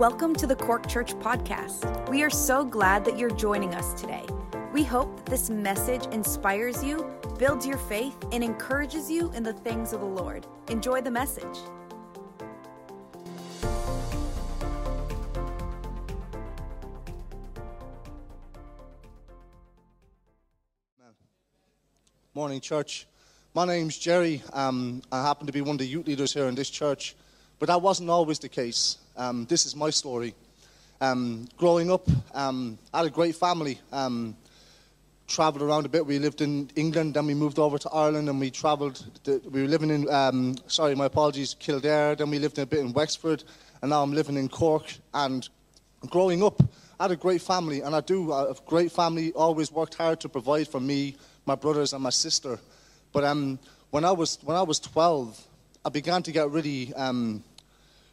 Welcome to the Cork Church Podcast. We are so glad that you're joining us today. We hope that this message inspires you, builds your faith, and encourages you in the things of the Lord. Enjoy the message. Morning, church. My name's Jerry. Um, I happen to be one of the youth leaders here in this church, but that wasn't always the case. Um, this is my story. Um, growing up, um, I had a great family. Um, traveled around a bit. We lived in England, then we moved over to Ireland, and we travelled. We were living in, um, sorry, my apologies, Kildare. Then we lived a bit in Wexford, and now I'm living in Cork. And growing up, I had a great family, and I do. A great family. Always worked hard to provide for me, my brothers, and my sister. But um, when I was when I was 12, I began to get really um,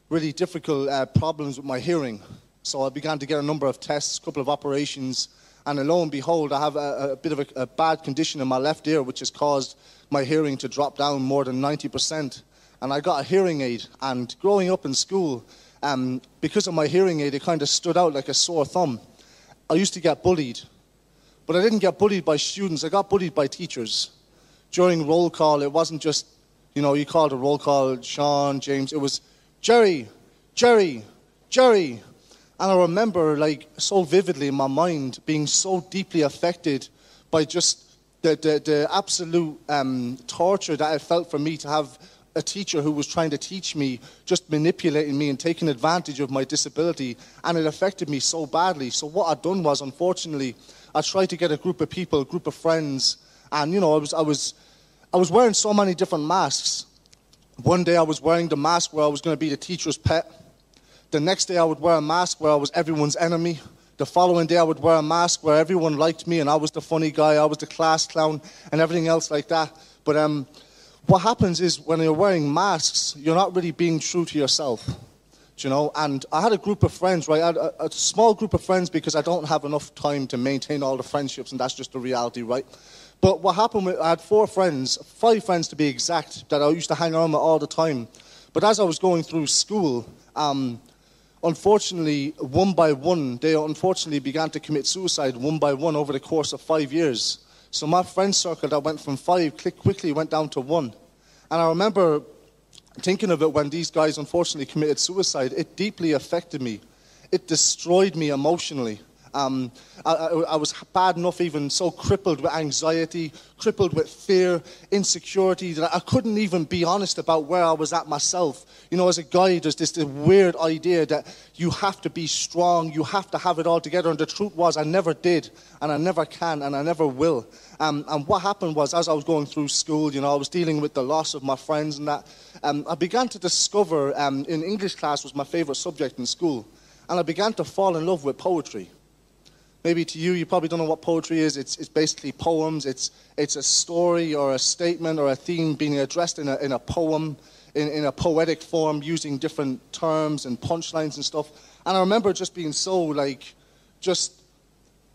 really difficult uh, problems with my hearing. So I began to get a number of tests, a couple of operations, and lo and behold, I have a, a bit of a, a, bad condition in my left ear, which has caused my hearing to drop down more than 90%. And I got a hearing aid. And growing up in school, um, because of my hearing aid, it kind of stood out like a sore thumb. I used to get bullied, but I didn't get bullied by students, I got bullied by teachers during roll call, it wasn't just, you know, you called a roll call, Sean, James, it was Jerry, Jerry, Jerry. And I remember, like, so vividly in my mind, being so deeply affected by just the, the, the absolute um, torture that I felt for me to have a teacher who was trying to teach me, just manipulating me and taking advantage of my disability. And it affected me so badly. So, what I'd done was, unfortunately, I tried to get a group of people, a group of friends, and, you know, I was, I was, I was wearing so many different masks. One day I was wearing the mask where I was going to be the teacher's pet. The next day I would wear a mask where I was everyone's enemy. The following day I would wear a mask where everyone liked me and I was the funny guy, I was the class clown, and everything else like that. But um, what happens is when you're wearing masks, you're not really being true to yourself. You know, and I had a group of friends, right? A, a small group of friends because I don't have enough time to maintain all the friendships, and that's just the reality, right? But what happened, I had four friends, five friends to be exact, that I used to hang around with all the time. But as I was going through school, um, unfortunately, one by one, they unfortunately began to commit suicide one by one over the course of five years. So my friend circle that went from five quickly went down to one. And I remember thinking of it when these guys unfortunately committed suicide. It deeply affected me. It destroyed me emotionally. Um, I, I, was bad enough, even so crippled with anxiety, crippled with fear, insecurity, that I couldn't even be honest about where I was at myself. You know, as a guy, there's this, this weird idea that you have to be strong, you have to have it all together. And the truth was, I never did, and I never can, and I never will. Um, and what happened was, as I was going through school, you know, I was dealing with the loss of my friends and that, um, I began to discover, um, in English class was my favorite subject in school, and I began to fall in love with poetry maybe to you, you probably don't know what poetry is. It's, it's basically poems. It's, it's a story or a statement or a theme being addressed in a, in a poem, in, in a poetic form, using different terms and punchlines and stuff. And I remember just being so, like, just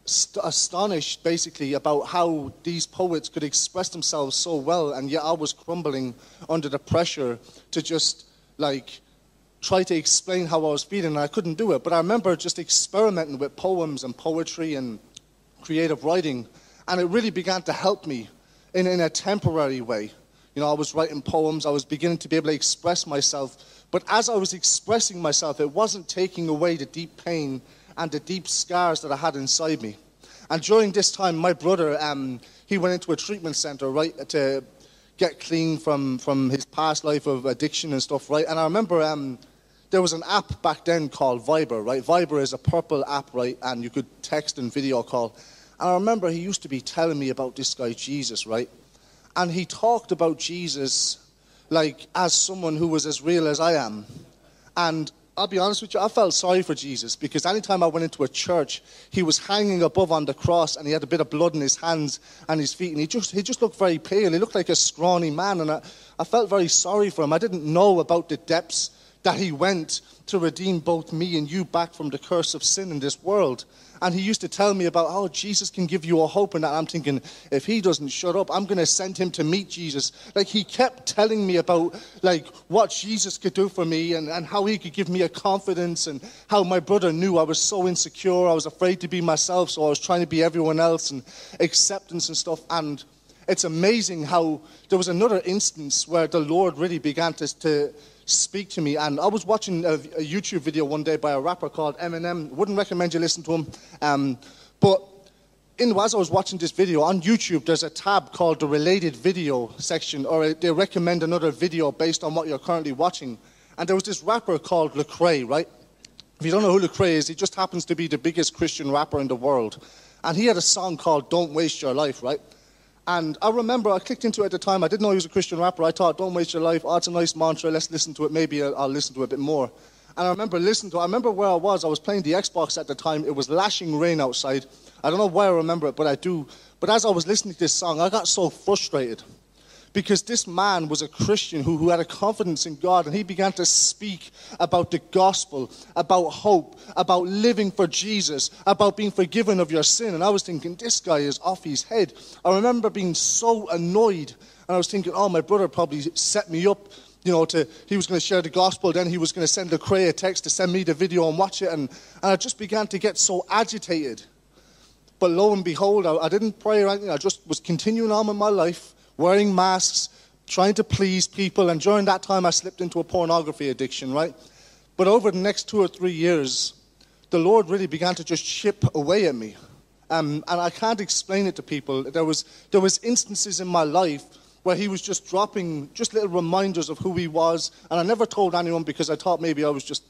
st- astonished, basically, about how these poets could express themselves so well. And yet I was crumbling under the pressure to just, like, try to explain how I was feeling, and I couldn't do it. But I remember just experimenting with poems and poetry and creative writing, and it really began to help me in, in a temporary way. You know, I was writing poems, I was beginning to be able to express myself. But as I was expressing myself, it wasn't taking away the deep pain and the deep scars that I had inside me. And during this time, my brother, um, he went into a treatment center, right, to get clean from, from his past life of addiction and stuff, right? And I remember um, there was an app back then called Viber, right? Viber is a purple app, right? And you could text and video call. And I remember he used to be telling me about this guy, Jesus, right? And he talked about Jesus like as someone who was as real as I am. And I'll be honest with you, I felt sorry for Jesus because anytime I went into a church, he was hanging above on the cross and he had a bit of blood in his hands and his feet. And he just, he just looked very pale. He looked like a scrawny man. And I, I felt very sorry for him. I didn't know about the depths that he went to redeem both me and you back from the curse of sin in this world. And he used to tell me about how Jesus can give you a hope. And I'm thinking, if he doesn't shut up, I'm going to send him to meet Jesus. Like he kept telling me about like what Jesus could do for me and, and how he could give me a confidence and how my brother knew I was so insecure. I was afraid to be myself. So I was trying to be everyone else and acceptance and stuff. And it's amazing how there was another instance where the Lord really began to, to speak to me. And I was watching a, a, YouTube video one day by a rapper called Eminem. Wouldn't recommend you listen to him. Um, but in, as I was watching this video on YouTube, there's a tab called the related video section, or they recommend another video based on what you're currently watching. And there was this rapper called Lecrae, right? If you don't know who Lecrae is, he just happens to be the biggest Christian rapper in the world. And he had a song called Don't Waste Your Life, right? And I remember I clicked into it at the time. I didn't know he was a Christian rapper. I thought, don't waste your life. Oh, it's a nice mantra. Let's listen to it. Maybe I'll listen to it a bit more. And I remember listening to it. I remember where I was. I was playing the Xbox at the time. It was lashing rain outside. I don't know why I remember it, but I do. But as I was listening to this song, I got so frustrated because this man was a Christian who, who had a confidence in God, and he began to speak about the gospel, about hope, about living for Jesus, about being forgiven of your sin. And I was thinking, this guy is off his head. I remember being so annoyed, and I was thinking, oh, my brother probably set me up. You know, to, he was going to share the gospel, then he was going to send Lecrae a text to send me the video and watch it. And, and I just began to get so agitated. But lo and behold, I, I didn't pray or anything. I just was continuing on with my life wearing masks, trying to please people. And during that time, I slipped into a pornography addiction, right? But over the next two or three years, the Lord really began to just chip away at me. Um, and I can't explain it to people. There was, there was instances in my life where he was just dropping just little reminders of who he was. And I never told anyone because I thought maybe I was just,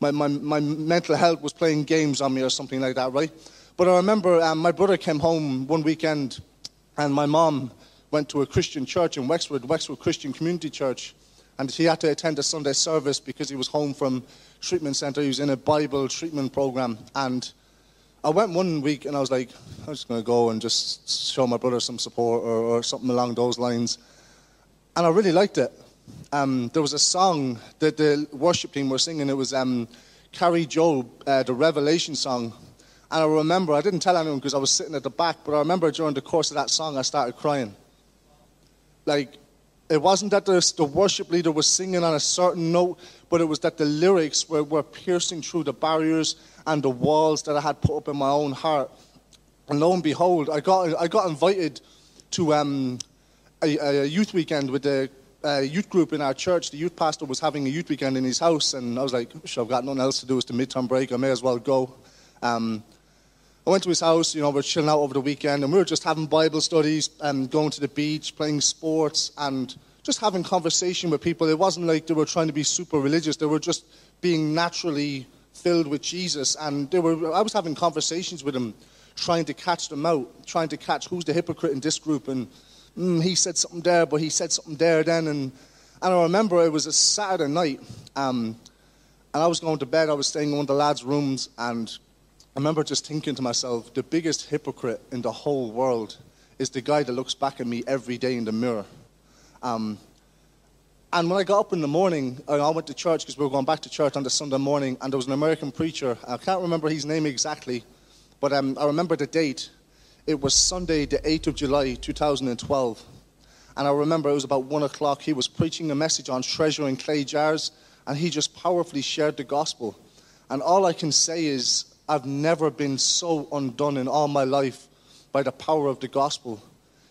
my, my, my mental health was playing games on me or something like that, right? But I remember um, my brother came home one weekend and my mom went to a Christian church in Wexford, Wexford Christian Community Church, and he had to attend a Sunday service because he was home from treatment center. He was in a Bible treatment program, and I went one week and I was like, I'm just going to go and just show my brother some support or, or, something along those lines, and I really liked it. Um, there was a song that the worship team were singing. It was um, Kari Jobe, uh, the Revelation song. And I remember, I didn't tell anyone because I was sitting at the back, but I remember during the course of that song, I started crying like it wasn't that the, the worship leader was singing on a certain note, but it was that the lyrics were, were piercing through the barriers and the walls that I had put up in my own heart. And lo and behold, I got, I got invited to um, a, a, youth weekend with the uh, youth group in our church. The youth pastor was having a youth weekend in his house, and I was like, I've got nothing else to do. It's the midterm break. I may as well go. Um, I went to his house, you know, we were chilling out over the weekend, and we were just having Bible studies and going to the beach, playing sports, and just having conversation with people. It wasn't like they were trying to be super religious, they were just being naturally filled with Jesus. And they were, I was having conversations with them, trying to catch them out, trying to catch who's the hypocrite in this group. And mm, he said something there, but he said something there then. And, and I remember it was a Saturday night, um, and I was going to bed. I was staying in one of the lads' rooms, and I remember just thinking to myself, the biggest hypocrite in the whole world is the guy that looks back at me every day in the mirror. Um, and when I got up in the morning, I went to church because we were going back to church on the Sunday morning, and there was an American preacher. I can't remember his name exactly, but um, I remember the date. It was Sunday, the 8th of July, 2012. And I remember it was about 1 o'clock. He was preaching a message on treasure in clay jars, and he just powerfully shared the gospel. And all I can say is, I've never been so undone in all my life by the power of the gospel.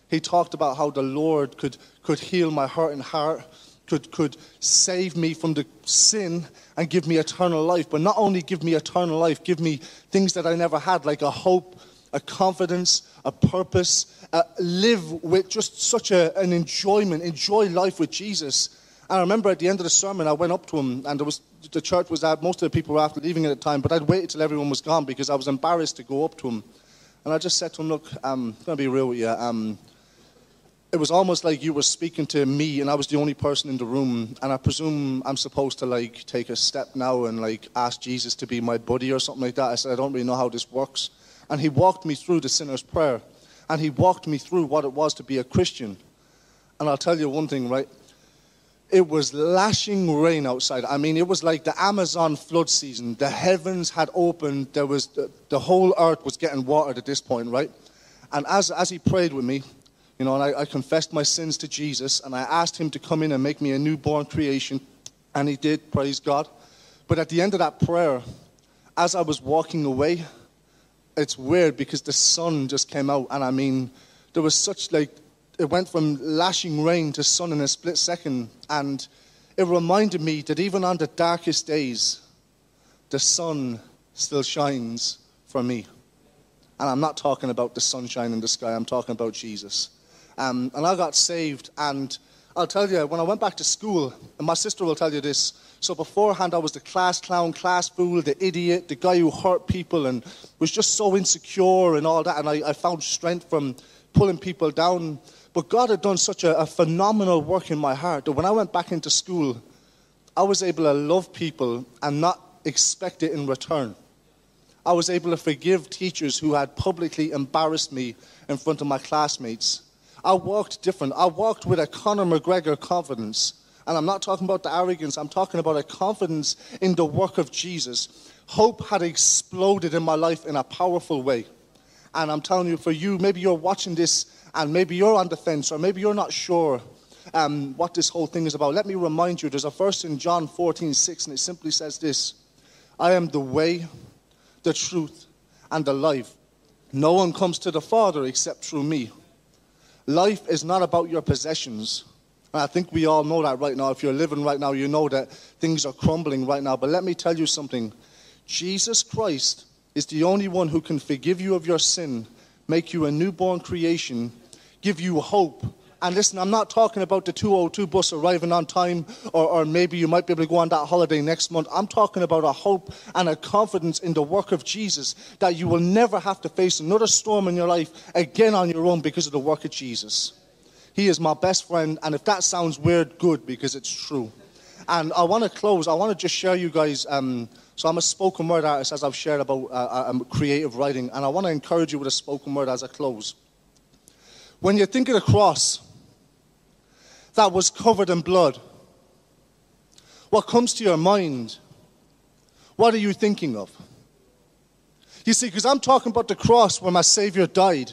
He talked about how the Lord could, could heal my heart and heart, could, could save me from the sin and give me eternal life. But not only give me eternal life, give me things that I never had, like a hope, a confidence, a purpose, uh, live with just such a, an enjoyment, enjoy life with Jesus. I remember at the end of the sermon, I went up to him, and was the church was out. Most of the people were after leaving at the time, but I'd waited till everyone was gone because I was embarrassed to go up to him. And I just said to him, "Look, I'm going to be real with you. Um, it was almost like you were speaking to me, and I was the only person in the room. And I presume I'm supposed to like take a step now and like ask Jesus to be my buddy or something like that. I said, I don't really know how this works. And he walked me through the sinner's prayer, and he walked me through what it was to be a Christian. And I'll tell you one thing, right? It was lashing rain outside. I mean, it was like the Amazon flood season. The heavens had opened. There was the, the whole earth was getting watered at this point, right? And as, as he prayed with me, you know, and I, I confessed my sins to Jesus, and I asked him to come in and make me a newborn creation, and he did, praise God. But at the end of that prayer, as I was walking away, it's weird because the sun just came out, and I mean, there was such like it went from lashing rain to sun in a split second. And it reminded me that even on the darkest days, the sun still shines for me. And I'm not talking about the sunshine in the sky, I'm talking about Jesus. Um, and I got saved, and I'll tell you, when I went back to school, and my sister will tell you this. So beforehand, I was the class clown, class fool, the idiot, the guy who hurt people and was just so insecure and all that. And I, I found strength from pulling people down. But God had done such a, a phenomenal work in my heart that when I went back into school, I was able to love people and not expect it in return. I was able to forgive teachers who had publicly embarrassed me in front of my classmates. I walked different. I walked with a Conor McGregor confidence. And I'm not talking about the arrogance, I'm talking about a confidence in the work of Jesus. Hope had exploded in my life in a powerful way. And I'm telling you, for you, maybe you're watching this and maybe you're on the fence or maybe you're not sure um, what this whole thing is about, let me remind you there's a verse in John 14, 6, and it simply says this I am the way, the truth, and the life. No one comes to the Father except through me. Life is not about your possessions. And I think we all know that right now. If you're living right now, you know that things are crumbling right now. But let me tell you something Jesus Christ is the only one who can forgive you of your sin, make you a newborn creation, give you hope. And listen, I'm not talking about the 202 bus arriving on time, or, or maybe you might be able to go on that holiday next month. I'm talking about a hope and a confidence in the work of Jesus that you will never have to face another storm in your life again on your own because of the work of Jesus. He is my best friend, and if that sounds weird, good, because it's true. And I want to close, I want to just share you guys. Um, so I'm a spoken word artist, as I've shared about uh, um, creative writing, and I want to encourage you with a spoken word as I close. When you think of the cross that was covered in blood, what comes to your mind? What are you thinking of? You see, because I'm talking about the cross where my Savior died.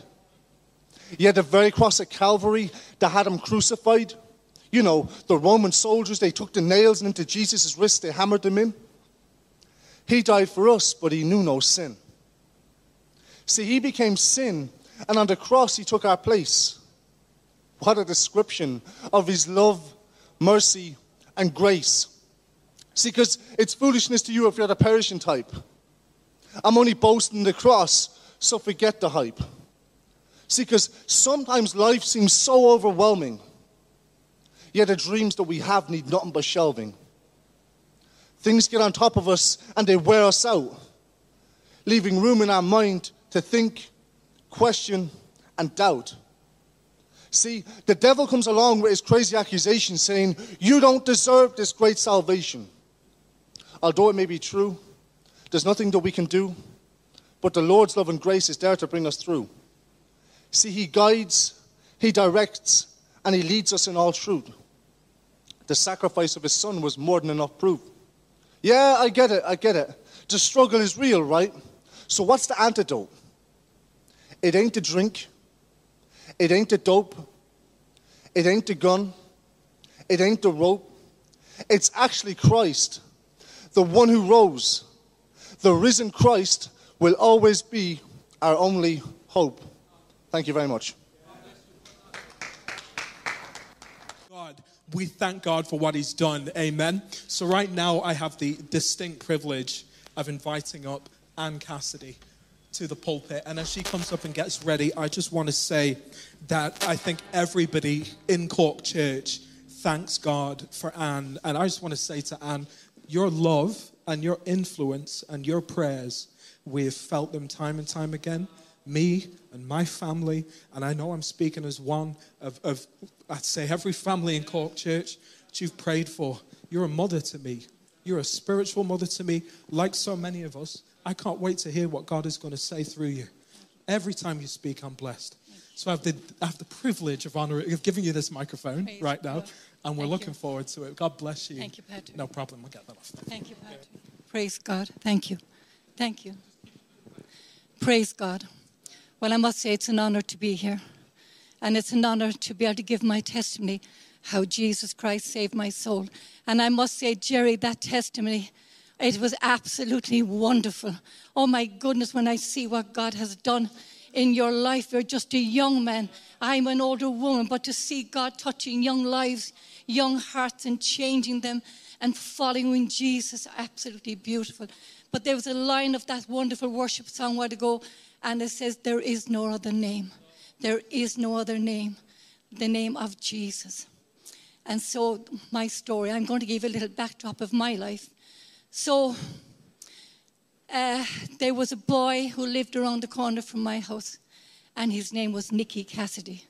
Yet the very cross at Calvary that had him crucified. You know, the Roman soldiers, they took the nails into Jesus' wrists, they hammered them in. He died for us, but he knew no sin. See, he became sin and on the cross, he took our place. What a description of his love, mercy, and grace. See, because it's foolishness to you if you're the perishing type. I'm only boasting the cross, so forget the hype. See, because sometimes life seems so overwhelming, yet the dreams that we have need nothing but shelving. Things get on top of us and they wear us out, leaving room in our mind to think question, and doubt. See, the devil comes along with his crazy accusation saying, You don't deserve this great salvation. Although it may be true, there's nothing that we can do, but the Lord's love and grace is there to bring us through. See, He guides, He directs, and He leads us in all truth. The sacrifice of His Son was more than enough proof. Yeah, I get it, I get it. The struggle is real, right? So, what's the antidote? It ain't the drink. It ain't the dope. It ain't the gun. It ain't the rope. It's actually Christ, the one who rose. The risen Christ will always be our only hope. Thank you very much. God, we thank God for what He's done. Amen. So, right now, I have the distinct privilege of inviting up Anne Cassidy to the pulpit. And as she comes up and gets ready, I just want to say that I think everybody in Cork Church thanks God for Anne. And I just want to say to Anne, your love and your influence and your prayers, we've felt them time and time again. Me and my family, and I know I'm speaking as one of, of I'd say every family in Cork Church that you've prayed for. You're a mother to me. You're a spiritual mother to me, like so many of us. I can't wait to hear what God is going to say through you. Every time you speak, I'm blessed. So I have the, I have the privilege of honor of giving you this microphone Praise right now, God. and we're Thank looking you. forward to it. God bless you. Thank you, Patrick. No problem. We'll get that off. Thank you, Patrick. Praise God. Thank you. Thank you. Praise God. Well, I must say it's an honor to be here. And it's an honor to be able to give my testimony how Jesus Christ saved my soul. And I must say, Jerry, that testimony, it was absolutely wonderful. Oh my goodness, when I see what God has done in your life, you're just a young man. I'm an older woman, but to see God touching young lives, young hearts, and changing them and following Jesus, absolutely beautiful. But there was a line of that wonderful worship song a while ago, and it says, There is no other name. There is no other name, the name of Jesus. And so, my story, I'm going to give a little backdrop of my life. So, uh, there was a boy who lived around the corner from my house, and his name was Nicky Cassidy.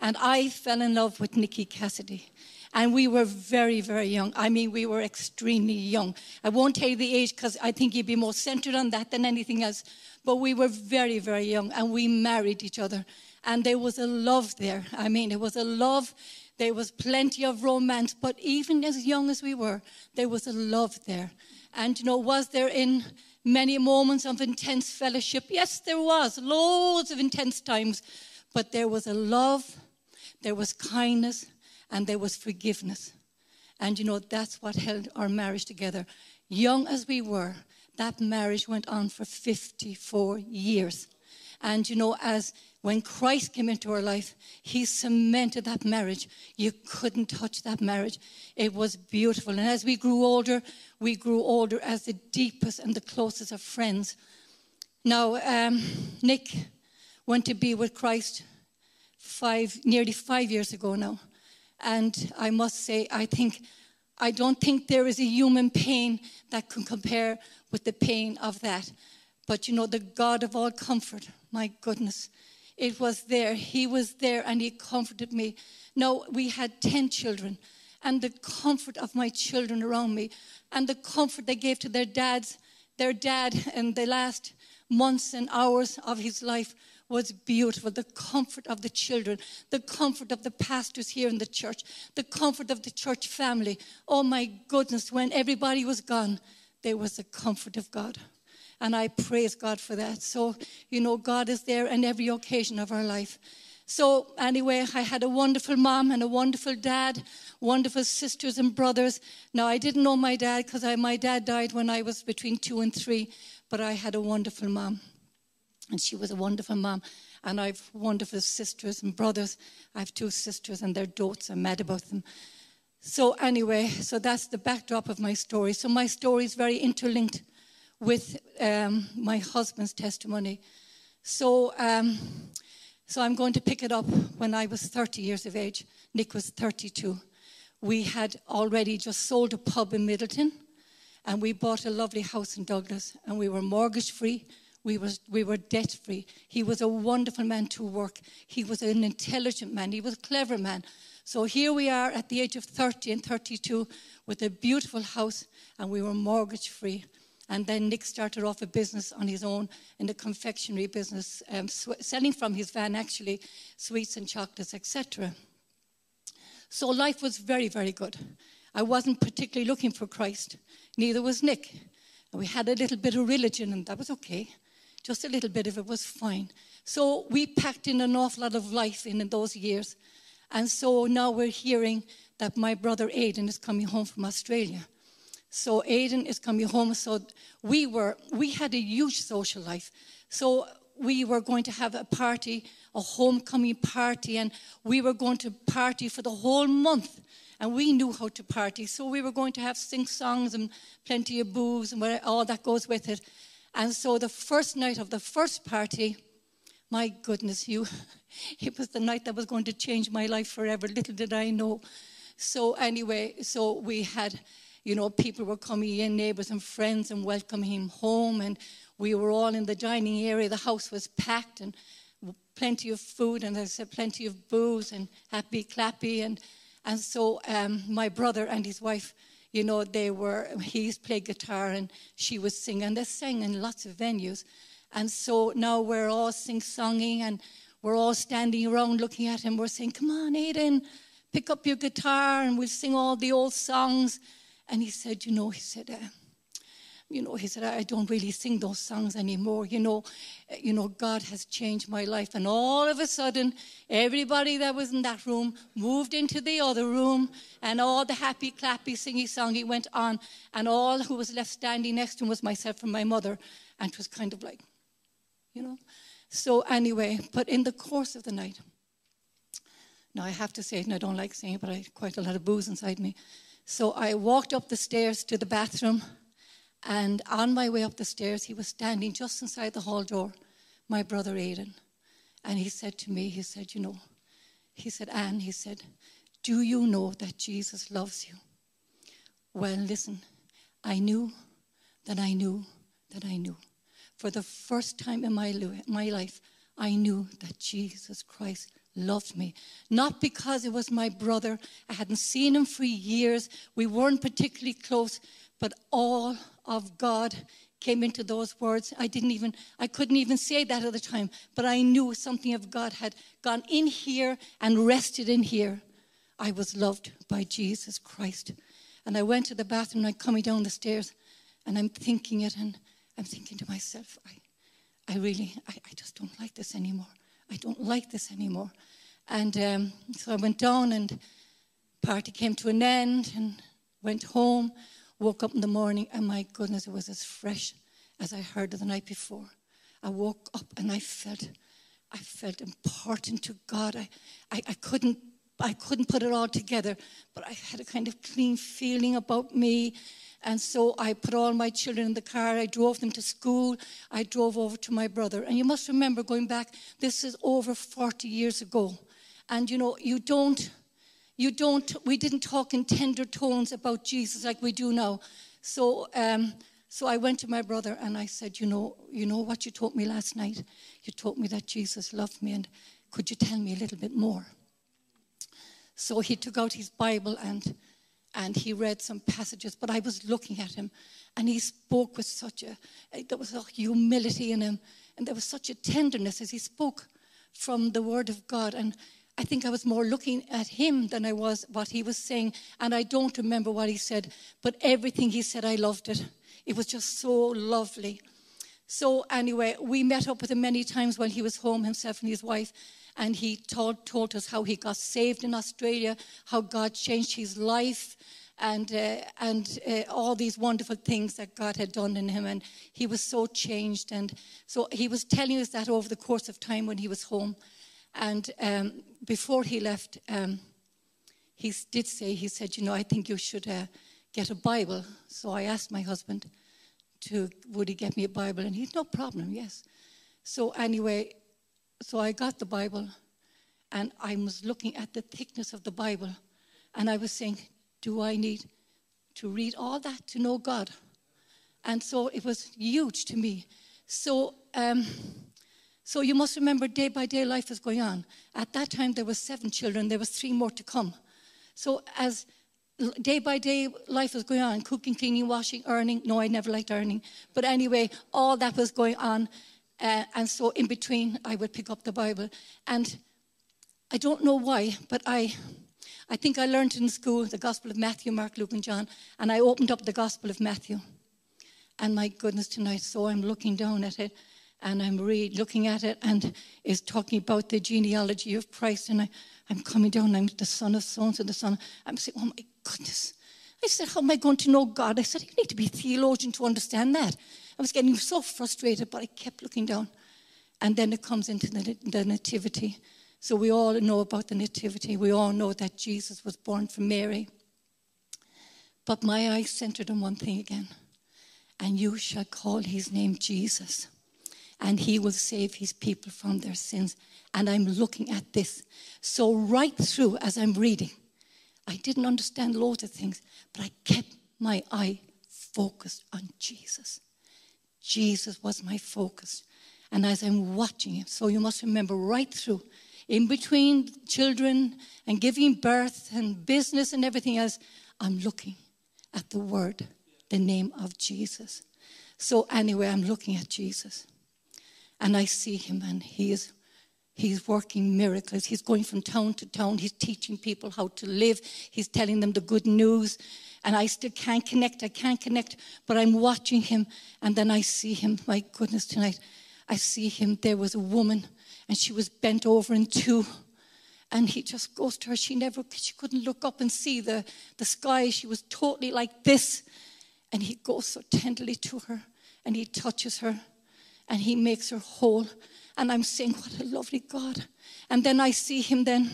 And I fell in love with Nicky Cassidy. And we were very, very young. I mean, we were extremely young. I won't tell you the age because I think you'd be more centered on that than anything else. But we were very, very young, and we married each other. And there was a love there. I mean, it was a love. There was plenty of romance. But even as young as we were, there was a love there. And, you know, was there in many moments of intense fellowship? Yes, there was. Loads of intense times. But there was a love, there was kindness, and there was forgiveness. And you know, that's what held our marriage together. Young as we were, that marriage went on for 54 years. And you know, as when Christ came into our life, he cemented that marriage. You couldn't touch that marriage. It was beautiful. And as we grew older, we grew older as the deepest and the closest of friends. Now, um, Nick went to be with Christ five, nearly five years ago now. And I must say, I think, I don't think there is a human pain that can compare with the pain of that. But you know, the God of all comfort, my goodness, it was there. He was there and He comforted me. No, we had 10 children, and the comfort of my children around me, and the comfort they gave to their dads, their dad in the last months and hours of his life was beautiful. The comfort of the children, the comfort of the pastors here in the church, the comfort of the church family. Oh my goodness, when everybody was gone, there was the comfort of God. And I praise God for that. So, you know, God is there in every occasion of our life. So, anyway, I had a wonderful mom and a wonderful dad, wonderful sisters and brothers. Now, I didn't know my dad because my dad died when I was between two and three, but I had a wonderful mom. And she was a wonderful mom. And I've wonderful sisters and brothers. I have two sisters and their dotes. I'm mad about them. So, anyway, so that's the backdrop of my story. So, my story is very interlinked with um, my husband's testimony. So, um, so I'm going to pick it up when I was 30 years of age. Nick was 32. We had already just sold a pub in Midleton, and we bought a lovely house in Douglas, and we were mortgage free. We, was, we were debt free. He was a wonderful man to work. He was an intelligent man. He was a clever man. So here we are at the age of 30 and 32 with a beautiful house, and we were mortgage free. And then Nick started off a business on his own in the confectionery business, um, sw- selling from his van actually sweets and chocolates, etc. So life was very, very good. I wasn't particularly looking for Christ, neither was Nick. And we had a little bit of religion, and that was okay. Just a little bit of it was fine. So we packed in an awful lot of life in, in those years. And so now we're hearing that my brother Aidan is coming home from Australia. So Aiden is coming home. So we were we had a huge social life. So we were going to have a party, a homecoming party, and we were going to party for the whole month. And we knew how to party. So we were going to have sing songs and plenty of booze and all that goes with it. And so the first night of the first party, my goodness, you, it was the night that was going to change my life forever. Little did I know. So anyway, so we had, you know, people were coming in, neighbors and friends, and welcoming him home. And we were all in the dining area. The house was packed and plenty of food, and there's plenty of booze and happy clappy. And, and so um, my brother and his wife, you know, they were, he played guitar and she was singing. And they sang in lots of venues. And so now we're all sing songing and we're all standing around looking at him. We're saying, Come on, Aiden, pick up your guitar and we'll sing all the old songs. And he said, You know, he said, uh, you know, he said, I don't really sing those songs anymore. You know, you know, God has changed my life. And all of a sudden, everybody that was in that room moved into the other room, and all the happy, clappy, singy songy went on. And all who was left standing next to him was myself and my mother. And it was kind of like, you know. So anyway, but in the course of the night, now I have to say it, and I don't like saying it, but I had quite a lot of booze inside me. So I walked up the stairs to the bathroom and on my way up the stairs, he was standing just inside the hall door, my brother Aidan. And he said to me, he said, You know, he said, Anne, he said, Do you know that Jesus loves you? Well, listen, I knew that I knew that I knew. For the first time in my, life, I knew that Jesus Christ loved me. Not because it was my brother, I hadn't seen him for years, we weren't particularly close, but all of God came into those words. I didn't even, I couldn't even say that at the time, but I knew something of God had gone in here and rested in here. I was loved by Jesus Christ. And I went to the bathroom and I'm coming down the stairs and I'm thinking it and I'm thinking to myself, I, I really, I, I just don't like this anymore. I don't like this anymore. And um, so I went down and party came to an end and went home. Woke up in the morning, and my goodness, it was as fresh as I heard the night before. I woke up and I felt, I felt important to God. I, I, I couldn't I couldn't put it all together, but I had a kind of clean feeling about me. And so I put all my children in the car. I drove them to school. I drove over to my brother. And you must remember going back, this is over 40 years ago. And you know, you don't you don't, we didn't talk in tender tones about Jesus like we do now. So, um, so I went to my brother and I said, you know, you know what you told me last night? You told me that Jesus loved me, and could you tell me a little bit more? So he took out his Bible and and he read some passages, but I was looking at him and he spoke with such a eh, there was a humility in him and there was such a tenderness as he spoke from the word of God. And I think I was more looking at him than I was what he was saying. And I don't remember what he said, but everything he said, I loved it. It was just so lovely. So, anyway, we met up with him many times when he was home, himself and his wife. And he told, told us how he got saved in Australia, how God changed his life, and, uh, and uh, all these wonderful things that God had done in him. And he was so changed. And so he was telling us that over the course of time when he was home. And um, before he left, um, he did say, he said, you know, I think you should uh, get a Bible. So I asked my husband to, would he get me a Bible? And he's no problem, yes. So anyway, so I got the Bible and I was looking at the thickness of the Bible and I was saying, do I need to read all that to know God? And so it was huge to me. So, um, so you must remember day by day life is going on. At that time there were seven children, there was three more to come. So as day by day life was going on, cooking, cleaning, washing, earning. No, I never liked earning. But anyway, all that was going on. Uh, and so in between I would pick up the Bible. And I don't know why, but I I think I learned in school the Gospel of Matthew, Mark, Luke, and John, and I opened up the Gospel of Matthew. And my goodness, tonight, so I'm looking down at it, and I'm read, looking at it and is talking about the genealogy of Christ. And I, I'm coming down, I'm the son of sons and the son. I'm saying, oh my goodness. I said, how am I going to know God? I said, you need to be a theologian to understand that. I was getting so frustrated, but I kept looking down. And then it comes into the, the nativity. So we all know about the nativity. We all know that Jesus was born from Mary. But my eyes centered on one thing again. And you shall call his name Jesus and he will save his people from their sins. And I'm looking at this. So, right through as I'm reading, I didn't understand loads of things, but I kept my eye focused on Jesus. Jesus was my focus. And as I'm watching him, so you must remember right through, in between children and giving birth and business and everything else, I'm looking at the word, the name of Jesus. So, anyway, I'm looking at Jesus. And I see him, and he is He's working miracles. He's going from town to town. He's teaching people how to live. He's telling them the good news. And I still can't connect. I can't connect, but I'm watching him. And then I see him. My goodness, tonight, I see him. There was a woman, and she was bent over in two. And he just goes to her. She never, she couldn't look up and see the, the sky. She was totally like this. And he goes so tenderly to her, and he touches her, and he makes her whole. And I'm saying, what a lovely God. And then I see him then.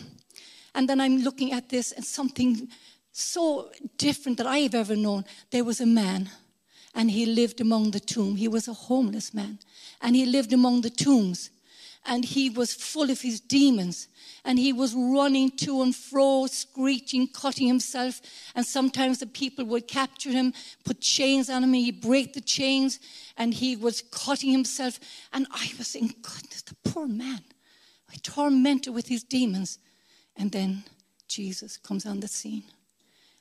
And then I'm looking at this and something so different that I've ever known. There was a man and he lived among the tomb. He was a homeless man and he lived among the tombs and he was full of his demons and he was running to and fro, screeching, cutting himself. And sometimes the people would capture him, put chains on him, and he'd break the chains, and he was cutting himself. And I was saying, goodness, the poor man, I tormented with his demons. And then Jesus comes on the scene.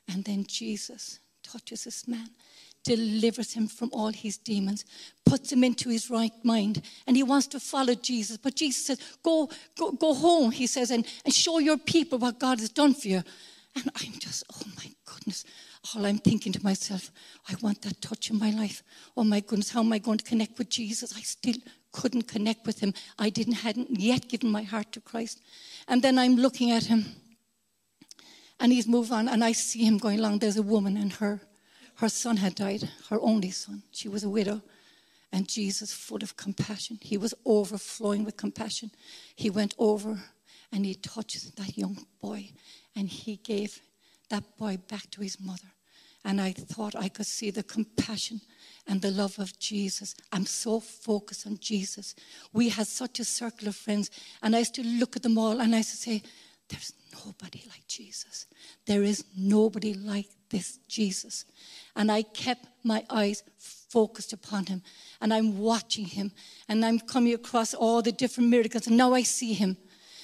And then Jesus touches this man delivers him from all his demons, puts him into his right mind, and he wants to follow Jesus. But Jesus says, Go, go, go home, he says, and, and show your people what God has done for you. And I'm just, oh my goodness. All I'm thinking to myself, I want that touch in my life. Oh my goodness, how am I going to connect with Jesus? I still couldn't connect with him. I didn't hadn't yet given my heart to Christ. And then I'm looking at him and he's moved on and I see him going along. There's a woman and her her son had died, her only son. She was a widow. And Jesus, full of compassion, he was overflowing with compassion. He went over and he touched that young boy and he gave that boy back to his mother. And I thought I could see the compassion and the love of Jesus. I'm so focused on Jesus. We had such a circle of friends, and I used to look at them all and I used to say, There's nobody like Jesus. There is nobody like this Jesus. And I kept my eyes focused upon him. And I'm watching him. And I'm coming across all the different miracles. And now I see him.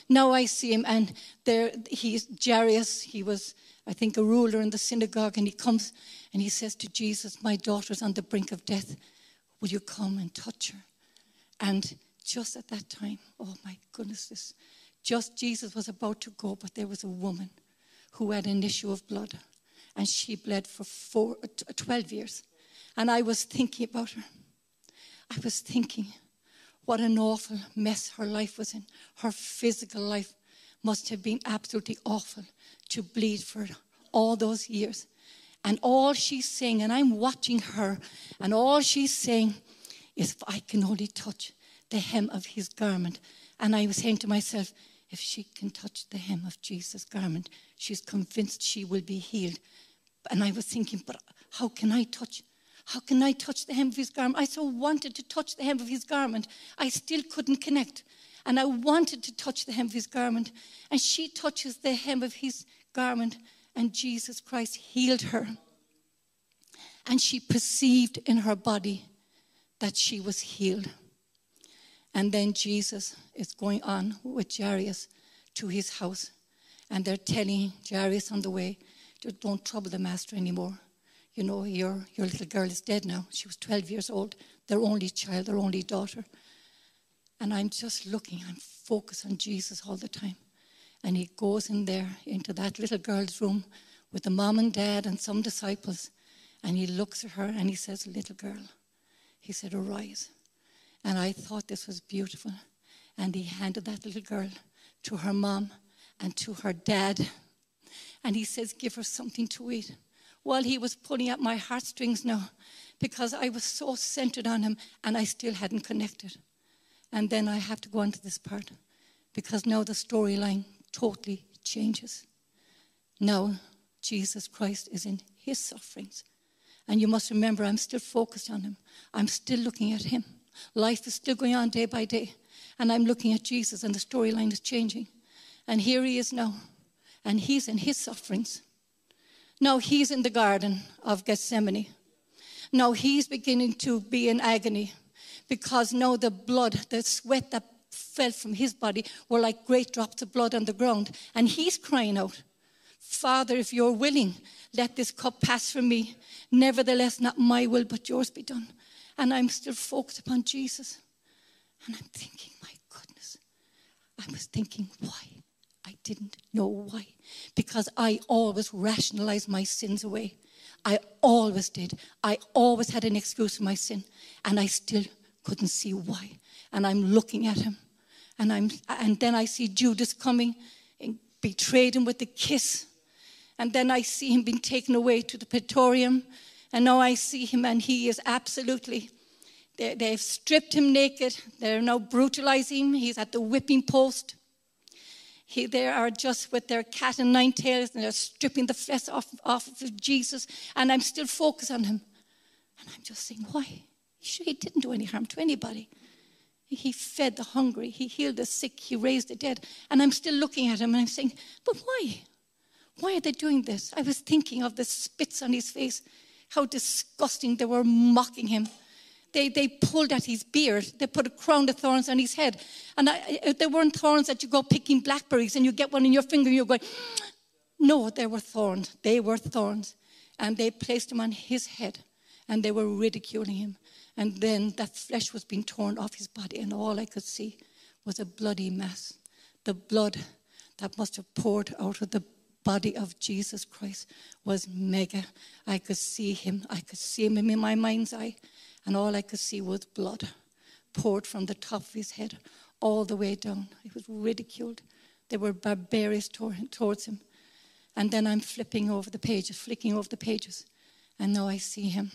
Now I see him. And there he's Jairus. He was, I think, a ruler in the synagogue. And he comes and he says to Jesus, My daughter's on the brink of death. Will you come and touch her? And just at that time, oh my goodness, this just Jesus was about to go, but there was a woman who had an issue of blood and she bled for four, uh, uh, 12 years. And I was thinking about her. I was thinking what an awful mess her life was in. Her physical life must have been absolutely awful to bleed for all those years. And all she's saying, and I'm watching her, and all she's saying is, if I can only touch the hem of his garment. And I was saying to myself, if she can touch the hem of Jesus' garment, she's convinced she will be healed. And I was thinking, but how can I touch? How can I touch the hem of his garment? I so wanted to touch the hem of his garment. I still couldn't connect. And I wanted to touch the hem of his garment. And she touches the hem of his garment, and Jesus Christ healed her. And she perceived in her body that she was healed. And then Jesus is going on with Jairus to his house. And they're telling Jairus on the way, don't trouble the master anymore. You know, your, your little girl is dead now. She was 12 years old, their only child, their only daughter. And I'm just looking, I'm focused on Jesus all the time. And he goes in there into that little girl's room with the mom and dad and some disciples. And he looks at her and he says, Little girl, he said, Arise. And I thought this was beautiful. And he handed that little girl to her mom and to her dad and he says, Give her something to eat. Well, he was pulling at my heartstrings now because I was so centered on him and I still hadn't connected. And then I have to go on to this part because now the storyline totally changes. Now, Jesus Christ is in his sufferings. And you must remember, I'm still focused on him. I'm still looking at him. Life is still going on day by day. And I'm looking at Jesus, and the storyline is changing. And here he is now and he's in his sufferings. Now he's in the Garden of Gethsemane. Now he's beginning to be in agony because now the blood, the sweat that fell from his body were like great drops of blood on the ground. And he's crying out, Father, if you're willing, let this cup pass from me. Nevertheless, not my will, but yours be done. And I'm still focused upon Jesus. And I'm thinking, my goodness. I was thinking, why? I didn't know why. Because I always rationalized my sins away. I always did. I always had an excuse for my sin. And I still couldn't see why. And I'm looking at him. And, I'm, and then I see Judas coming and betrayed him with a kiss. And then I see him being taken away to the Praetorium. And now I see him, and he is absolutely, they, they've stripped him naked. They're now brutalizing him. He's at the whipping post. He, they are just with their cat and nine tails, and they're stripping the flesh off, off of Jesus. And I'm still focused on him. And I'm just saying, why? He didn't do any harm to anybody. He fed the hungry, he healed the sick, he raised the dead. And I'm still looking at him and I'm saying, but why? Why are they doing this? I was thinking of the spits on his face, how disgusting they were mocking him. They, they pulled at his beard. They put a crown of thorns on his head. And I, they weren't thorns that you go picking blackberries and you get one in your finger and you're going, no, they were thorns. They were thorns. And they placed them on his head and they were ridiculing him. And then that flesh was being torn off his body, and all I could see was a bloody mess. The blood that must have poured out of the body of Jesus Christ was mega. I could see him. I could see him in my mind's eye, and all I could see was blood poured from the top of his head all the way down. He was ridiculed. They were barbarians towards him. And then I'm flipping over the pages, flicking over the pages, and now I see him.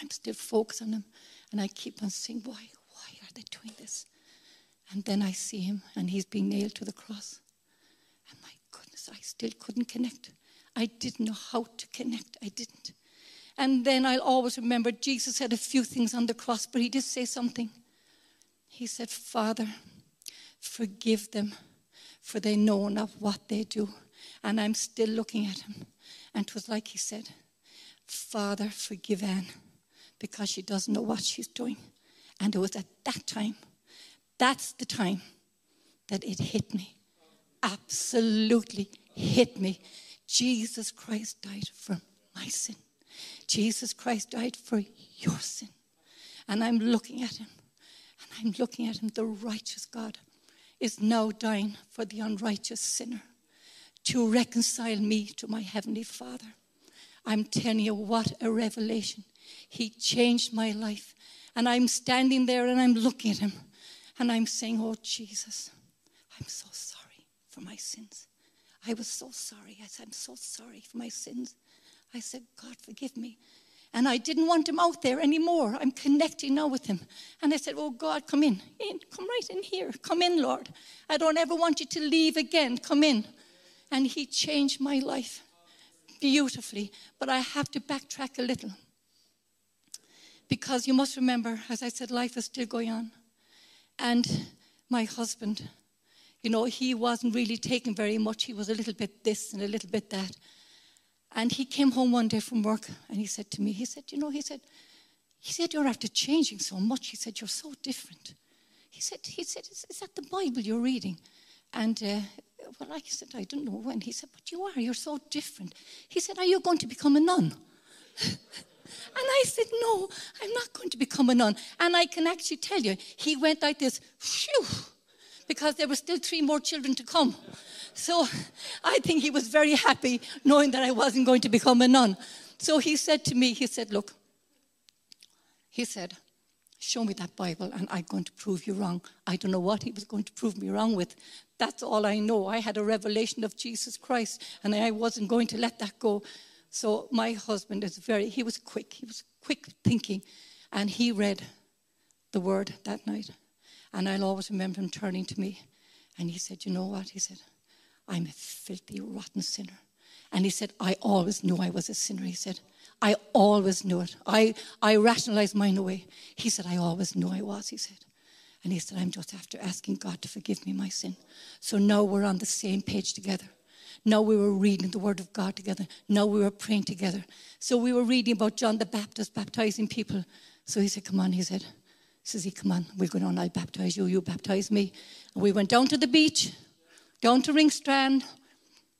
I'm still focused on him. And I keep on saying, why, why are they doing this? And then I see him and he's being nailed to the cross. Goodness, I still couldn't connect. I didn't know how to connect. I didn't. And then I'll always remember Jesus said a few things on the cross, but he did say something. He said, Father, forgive them, for they know not what they do. And I'm still looking at him. And it was like he said, Father, forgive Anne because she doesn't know what she's doing. And it was at that time, that's the time that it hit me. Absolutely hit me. Jesus Christ died for my sin. Jesus Christ died for your sin. And I'm looking at him. And I'm looking at him. The righteous God is now dying for the unrighteous sinner to reconcile me to my heavenly Father. I'm telling you, what a revelation. He changed my life. And I'm standing there and I'm looking at him and I'm saying, Oh, Jesus, I'm so sorry for my sins. I was so sorry. I said, I'm so sorry for my sins. I said, God, forgive me. And I didn't want him out there anymore. I'm connecting now with him. And I said, Oh, God, come in. in. Come right in here. Come in, Lord. I don't ever want you to leave again. Come in. And he changed my life beautifully. But I have to backtrack a little. Because you must remember, as I said, life is still going on. And my husband, you know, he wasn't really taking very much. He was a little bit this and a little bit that. And he came home one day from work and he said to me, he said, you know, he said, he said, you're after changing so much. He said, you're so different. He said, he said, is, is that the Bible you're reading? And uh, well, I said, I don't know when. He said, but you are, you're so different. He said, are you going to become a nun? and I said, no, I'm not going to become a nun. And I can actually tell you, he went like this, phew, because there were still three more children to come. So I think he was very happy knowing that I wasn't going to become a nun. So he said to me, he said, look, he said, show me that Bible and I'm going to prove you wrong. I don't know what he was going to prove me wrong with. That's all I know. I had a revelation of Jesus Christ and I wasn't going to let that go. So my husband is very, he was quick. He was quick thinking and he read the word that night. And I'll always remember him turning to me and he said, You know what? He said, I'm a filthy, rotten sinner. And he said, I always knew I was a sinner. He said, I always knew it. I, I rationalized mine away. He said, I always knew I was, he said. And he said, I'm just after asking God to forgive me my sin. So now we're on the same page together. Now we were reading the Word of God together. Now we were praying together. So we were reading about John the Baptist baptizing people. So he said, Come on, he said, says he, come on, we're going on, I'll baptize you, you baptize me. And we went down to the beach, down to Ringstrand,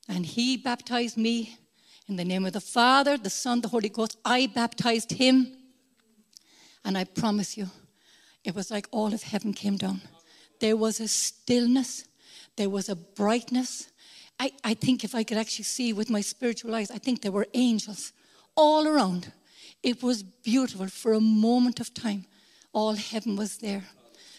and he baptized me in the name of the Father, the Son, the Holy Ghost. I baptized him. And I promise you, it was like all of heaven came down. There was a stillness, there was a brightness. I, I think if I could actually see with my spiritual eyes, I think there were angels all around. It was beautiful for a moment of time. All heaven was there.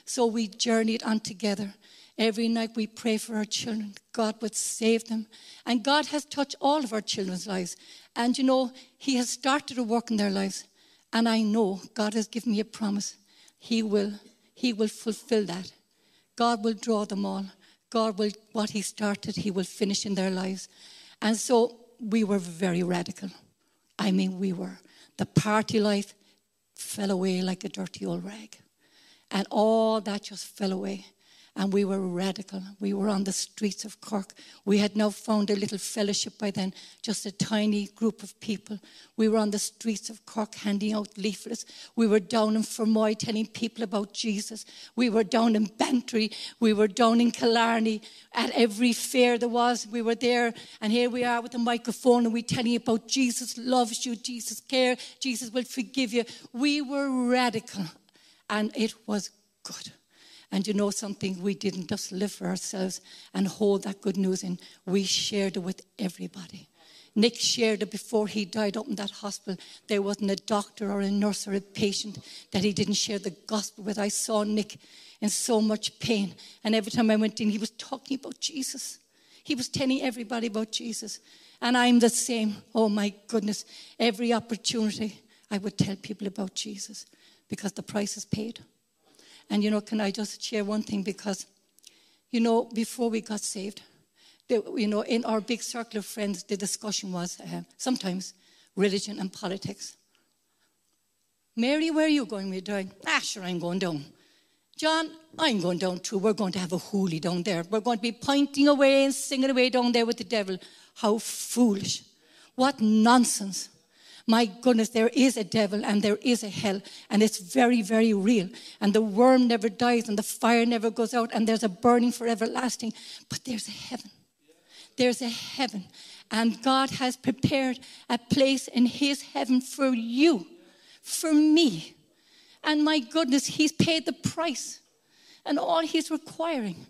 So we journeyed on together. Every night we pray for our children. God would save them. And God has touched all of our children's lives. And you know, He has started a work in their lives. And I know God has given me a promise. He will, He will fulfill that. God will draw them all. God will, what He started, He will finish in their lives. And so we were very radical. I mean, we were. The party life fell away like a dirty old rag. And all that just fell away and we were radical. We were on the streets of Cork. We had now found a little fellowship by then, just a tiny group of people. We were on the streets of Cork handing out leaflets. We were down in Fermoy telling people about Jesus. We were down in Bantry. We were down in Killarney. At every fair there was, we were there. And here we are with a microphone and we're telling you about Jesus loves you, Jesus cares, Jesus will forgive you. We were radical and it was good. And you know something, we didn't just live for ourselves and hold that good news in. We shared it with everybody. Nick shared it before he died up in that hospital. There wasn't a doctor or a nurse or a patient that he didn't share the gospel with. I saw Nick in so much pain. And every time I went in, he was talking about Jesus. He was telling everybody about Jesus. And I'm the same. Oh my goodness. Every opportunity, I would tell people about Jesus because the price is paid. And you know, can I just share one thing? Because, you know, before we got saved, you know, in our big circle of friends, the discussion was uh, sometimes religion and politics. Mary, where are you going? We're doing, ah, sure, I'm going down. John, I'm going down too. We're going to have a holy down there. We're going to be pointing away and singing away down there with the devil. How foolish. What nonsense. My goodness, there is a devil and there is a hell, and it's very, very real. And the worm never dies, and the fire never goes out, and there's a burning for everlasting. But there's a heaven. There's a heaven. And God has prepared a place in His heaven for you, for me. And my goodness, He's paid the price. And all He's requiring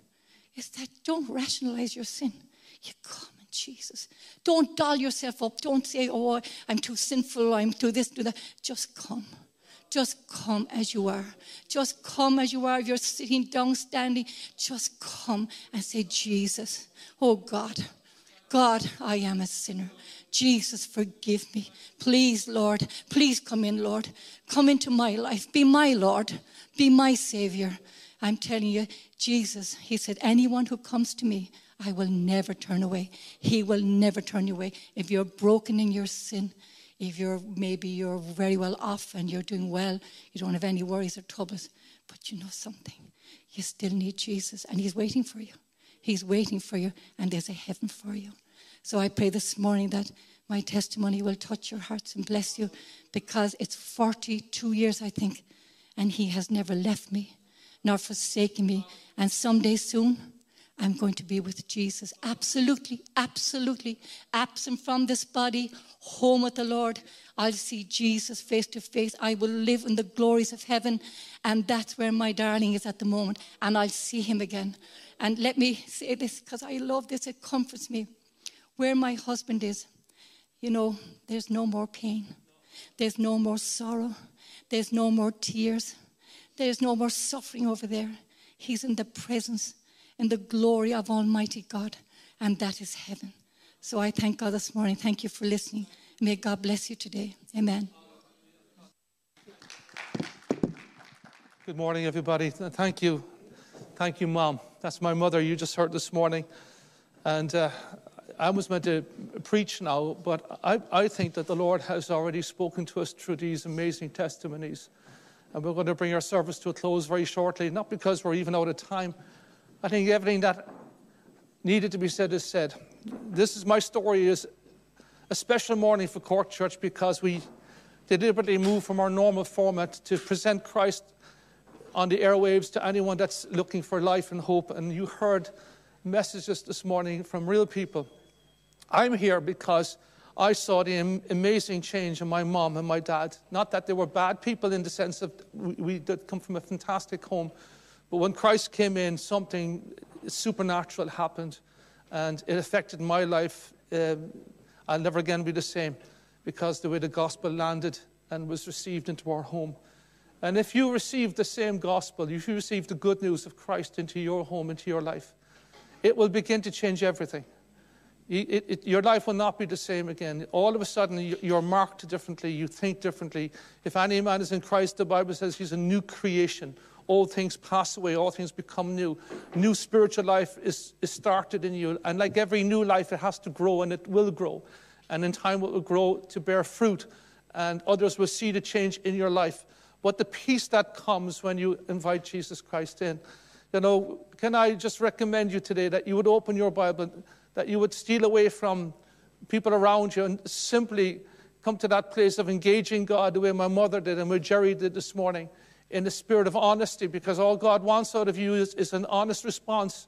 is that don't rationalize your sin. You come Jesus. Don't doll yourself up. Don't say, oh, I'm too sinful, I'm too this, too that. Just come. Just come as you are. Just come as you are. If you're sitting down, standing, just come and say, Jesus, oh God, God, I am a sinner. Jesus, forgive me. Please, Lord, please come in, Lord. Come into my life. Be my Lord. Be my Savior. I'm telling you, Jesus, He said, anyone who comes to me, I will never turn away. He will never turn you away. If you're broken in your sin, if you're maybe you're very well off and you're doing well, you don't have any worries or troubles, but you know something, you still need Jesus and He's waiting for you. He's waiting for you, and there's a heaven for you. So I pray this morning that my testimony will touch your hearts and bless you because it's 42 years, I think, and He has never left me nor forsaken me. And someday soon, I'm going to be with Jesus. Absolutely, absolutely. Absent from this body, home with the Lord. I'll see Jesus face to face. I will live in the glories of heaven. And that's where my darling is at the moment. And I'll see him again. And let me say this because I love this, it comforts me. Where my husband is, you know, there's no more pain, there's no more sorrow, there's no more tears, there's no more suffering over there. He's in the presence in the glory of Almighty God, and that is heaven. So I thank God this morning. Thank you for listening. May God bless you today. Amen. Good morning, everybody. Thank you. Thank you, Mom. That's my mother you just heard this morning. And uh, I was meant to preach now, but I, I think that the Lord has already spoken to us through these amazing testimonies. And we're going to bring our service to a close very shortly, not because we're even out of time, I think everything that needed to be said is said. This is my story is a special morning for Cork Church because we deliberately moved from our normal format to present Christ on the airwaves to anyone that's looking for life and hope. And you heard messages this morning from real people. I'm here because I saw the am- amazing change in my mom and my dad. Not that they were bad people in the sense of we, we did come from a fantastic home, but when Christ came in, something supernatural happened, and it affected my life. Um, I'll never again be the same because the way the gospel landed and was received into our home. And if you receive the same gospel, if you receive the good news of Christ into your home, into your life, it will begin to change everything. It, it, your life will not be the same again. All of a sudden, you're marked differently, you think differently. If any man is in Christ, the Bible says he's a new creation. All things pass away, all things become new. New spiritual life is, is started in you. And like every new life, it has to grow and it will grow. And in time, it will grow to bear fruit, and others will see the change in your life. But the peace that comes when you invite Jesus Christ in. You know, can I just recommend you today that you would open your Bible that you would steal away from people around you and simply come to that place of engaging God the way my mother did and where Jerry did this morning in the spirit of honesty because all God wants out of you is, is an honest response.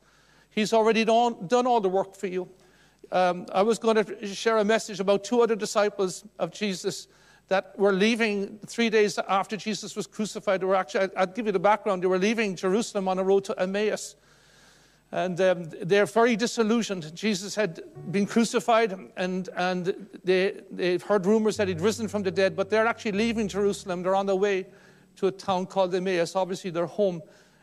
He's already done, done all the work for you. Um, I was going to share a message about two other disciples of Jesus that were leaving three days after Jesus was crucified. They were actually, I'll give you the background, they were leaving Jerusalem on a road to Emmaus. And um, they're very disillusioned. Jesus had been crucified, and, and they, they've heard rumors that he'd risen from the dead, but they're actually leaving Jerusalem. They're on their way to a town called Emmaus, obviously their home.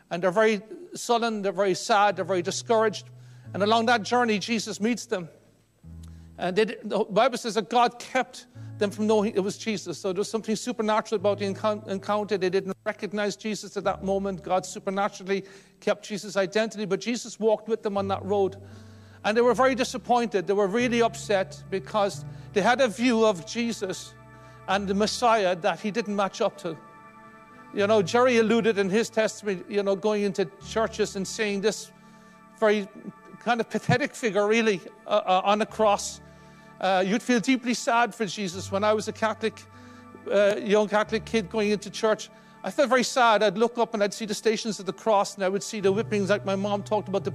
And they're very sullen, they're very sad, they're very discouraged. And along that journey, Jesus meets them. And they, the Bible says that God kept them from knowing it was Jesus. So there's something supernatural about the encounter. They didn't recognize Jesus at that moment. God supernaturally kept Jesus' identity, but Jesus walked with them on that road. And they were very disappointed. They were really upset because they had a view of Jesus and the Messiah that he didn't match up to. You know, Jerry alluded in his testimony, you know, going into churches and seeing this very kind of pathetic figure, really, uh, uh, on a cross uh, you'd feel deeply sad for Jesus. When I was a Catholic, uh, young Catholic kid going into church, I felt very sad. I'd look up and I'd see the stations of the cross and I would see the whippings, like my mom talked about the,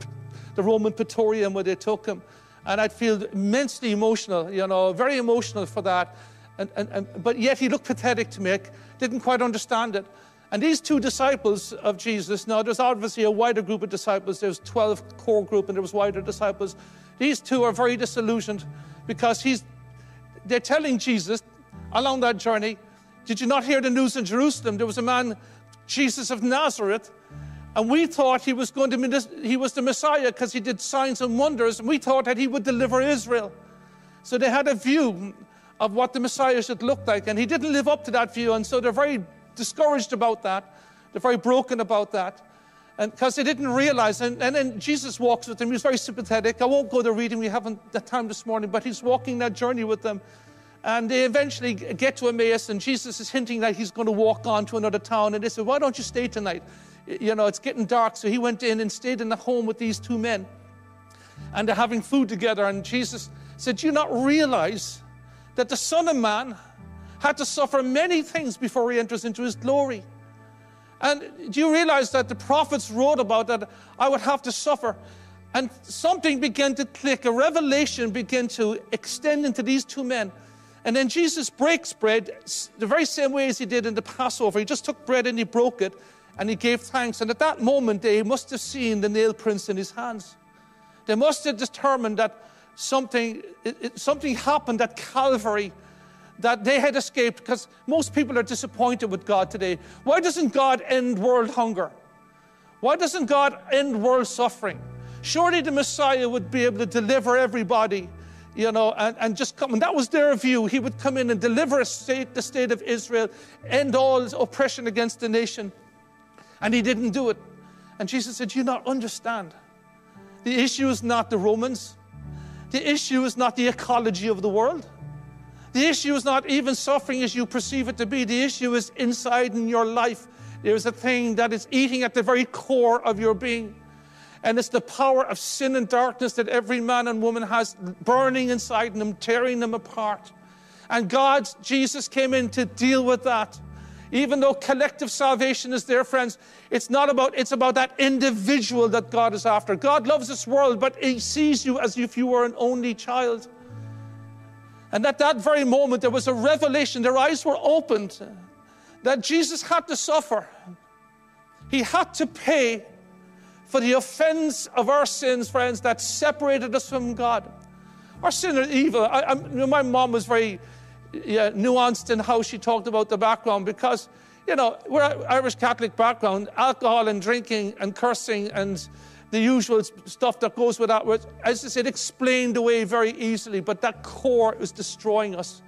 the Roman Praetorium where they took him. And I'd feel immensely emotional, you know, very emotional for that. And, and, and, but yet he looked pathetic to me. I didn't quite understand it. And these two disciples of Jesus, now there's obviously a wider group of disciples. There's 12 core group and there was wider disciples. These two are very disillusioned because he's, they're telling Jesus along that journey, Did you not hear the news in Jerusalem? There was a man, Jesus of Nazareth, and we thought he was going to he was the Messiah because he did signs and wonders, and we thought that he would deliver Israel. So they had a view of what the Messiah should look like, and he didn't live up to that view, and so they're very discouraged about that. They're very broken about that and because they didn't realize. And, and then Jesus walks with them. He's very sympathetic. I won't go to reading. We haven't the time this morning, but he's walking that journey with them. And they eventually get to Emmaus, and Jesus is hinting that he's going to walk on to another town. And they said, Why don't you stay tonight? You know, it's getting dark. So he went in and stayed in the home with these two men. And they're having food together. And Jesus said, Do you not realize that the Son of Man had to suffer many things before he enters into his glory? And do you realize that the prophets wrote about that I would have to suffer? And something began to click, a revelation began to extend into these two men. And then Jesus breaks bread the very same way as he did in the Passover. He just took bread and he broke it and he gave thanks. And at that moment, they must have seen the nail prints in his hands. They must have determined that something, something happened at Calvary that they had escaped because most people are disappointed with God today. Why doesn't God end world hunger? Why doesn't God end world suffering? Surely the Messiah would be able to deliver everybody, you know, and, and just come. And that was their view. He would come in and deliver state, the state of Israel, end all oppression against the nation. And he didn't do it. And Jesus said, You not understand. The issue is not the Romans, the issue is not the ecology of the world. The issue is not even suffering as you perceive it to be. The issue is inside in your life. There's a thing that is eating at the very core of your being. And it's the power of sin and darkness that every man and woman has burning inside them, tearing them apart. And God, Jesus came in to deal with that. Even though collective salvation is there, friends, it's not about, it's about that individual that God is after. God loves this world, but He sees you as if you were an only child. And at that very moment, there was a revelation. Their eyes were opened uh, that Jesus had to suffer. He had to pay for the offense of our sins, friends, that separated us from God. Our sin is evil. I, I, my mom was very yeah, nuanced in how she talked about the background because, you know, we're Irish Catholic background, alcohol and drinking and cursing and the usual stuff that goes with that, as I said, explained away very easily, but that core is destroying us.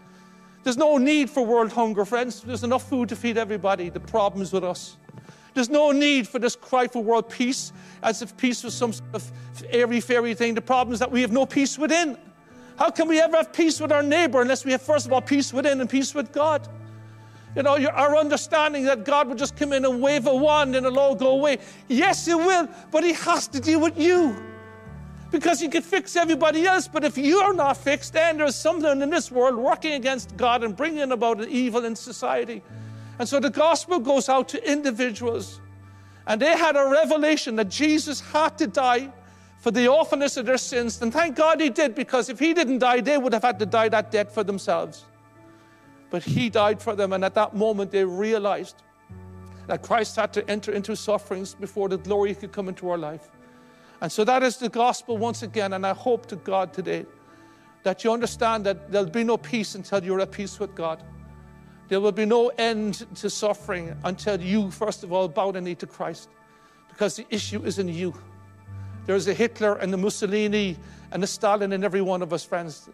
There's no need for world hunger, friends. There's enough food to feed everybody. The problem is with us. There's no need for this cry for world peace as if peace was some sort of airy fairy thing. The problem is that we have no peace within. How can we ever have peace with our neighbor unless we have, first of all, peace within and peace with God? You know, our understanding that God would just come in and wave a wand and it'll all go away. Yes, He will, but He has to deal with you. Because He could fix everybody else, but if you're not fixed, then there's something in this world working against God and bringing about an evil in society. And so the gospel goes out to individuals. And they had a revelation that Jesus had to die for the awfulness of their sins. And thank God he did, because if he didn't die, they would have had to die that death for themselves. But he died for them. And at that moment, they realized that Christ had to enter into sufferings before the glory could come into our life. And so that is the gospel once again. And I hope to God today that you understand that there'll be no peace until you're at peace with God. There will be no end to suffering until you, first of all, bow the knee to Christ. Because the issue is in you. There's a Hitler and a Mussolini and a Stalin in every one of us, friends.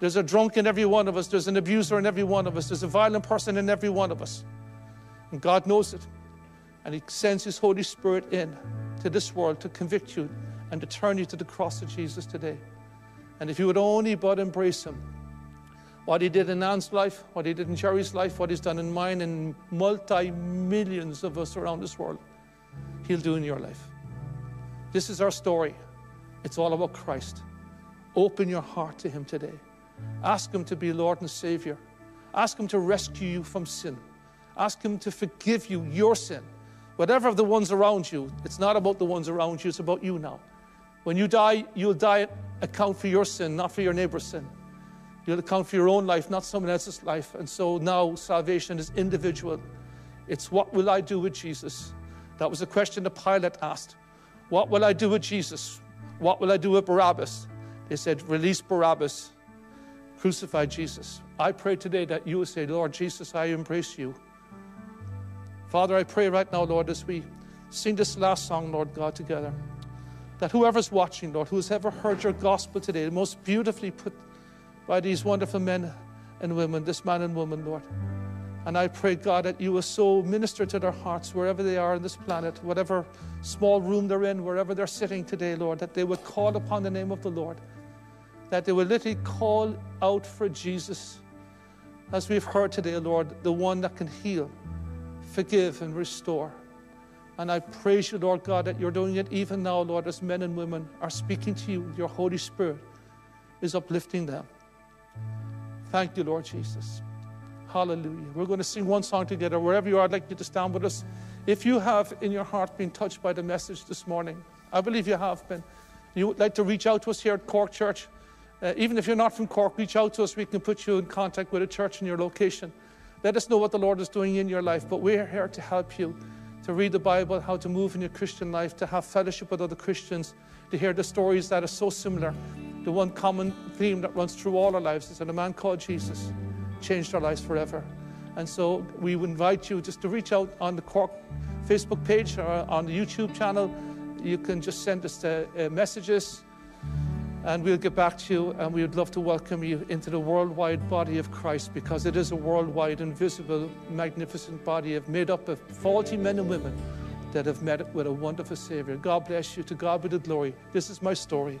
There's a drunk in every one of us. There's an abuser in every one of us. There's a violent person in every one of us. And God knows it. And He sends His Holy Spirit in to this world to convict you and to turn you to the cross of Jesus today. And if you would only but embrace Him, what he did in Ann's life, what he did in Jerry's life, what he's done in mine, and multi millions of us around this world, he'll do in your life. This is our story. It's all about Christ. Open your heart to him today. Ask him to be Lord and Savior. Ask him to rescue you from sin. Ask him to forgive you your sin. Whatever the ones around you, it's not about the ones around you, it's about you now. When you die, you'll die account for your sin, not for your neighbor's sin. You'll account for your own life, not someone else's life. And so now salvation is individual. It's what will I do with Jesus? That was a question the Pilate asked. What will I do with Jesus? What will I do with Barabbas? They said, Release Barabbas, crucify Jesus. I pray today that you will say, Lord Jesus, I embrace you. Father, I pray right now, Lord, as we sing this last song, Lord God, together, that whoever's watching, Lord, who's ever heard your gospel today, most beautifully put by these wonderful men and women, this man and woman, Lord. And I pray, God, that you will so minister to their hearts wherever they are on this planet, whatever small room they're in, wherever they're sitting today, Lord, that they would call upon the name of the Lord, that they would literally call out for Jesus, as we've heard today, Lord, the one that can heal, forgive, and restore. And I praise you, Lord God, that you're doing it even now, Lord, as men and women are speaking to you. Your Holy Spirit is uplifting them. Thank you, Lord Jesus. Hallelujah. We're going to sing one song together. Wherever you are, I'd like you to stand with us. If you have in your heart been touched by the message this morning, I believe you have been. You would like to reach out to us here at Cork Church. Uh, even if you're not from Cork, reach out to us. We can put you in contact with a church in your location. Let us know what the Lord is doing in your life. But we're here to help you to read the Bible, how to move in your Christian life, to have fellowship with other Christians, to hear the stories that are so similar the one common theme that runs through all our lives is that a man called Jesus changed our lives forever. And so we invite you just to reach out on the Cork Facebook page or on the YouTube channel. You can just send us the, uh, messages and we'll get back to you. And we would love to welcome you into the worldwide body of Christ because it is a worldwide, invisible, magnificent body of made up of faulty men and women that have met with a wonderful Savior. God bless you. To God be the glory. This is my story.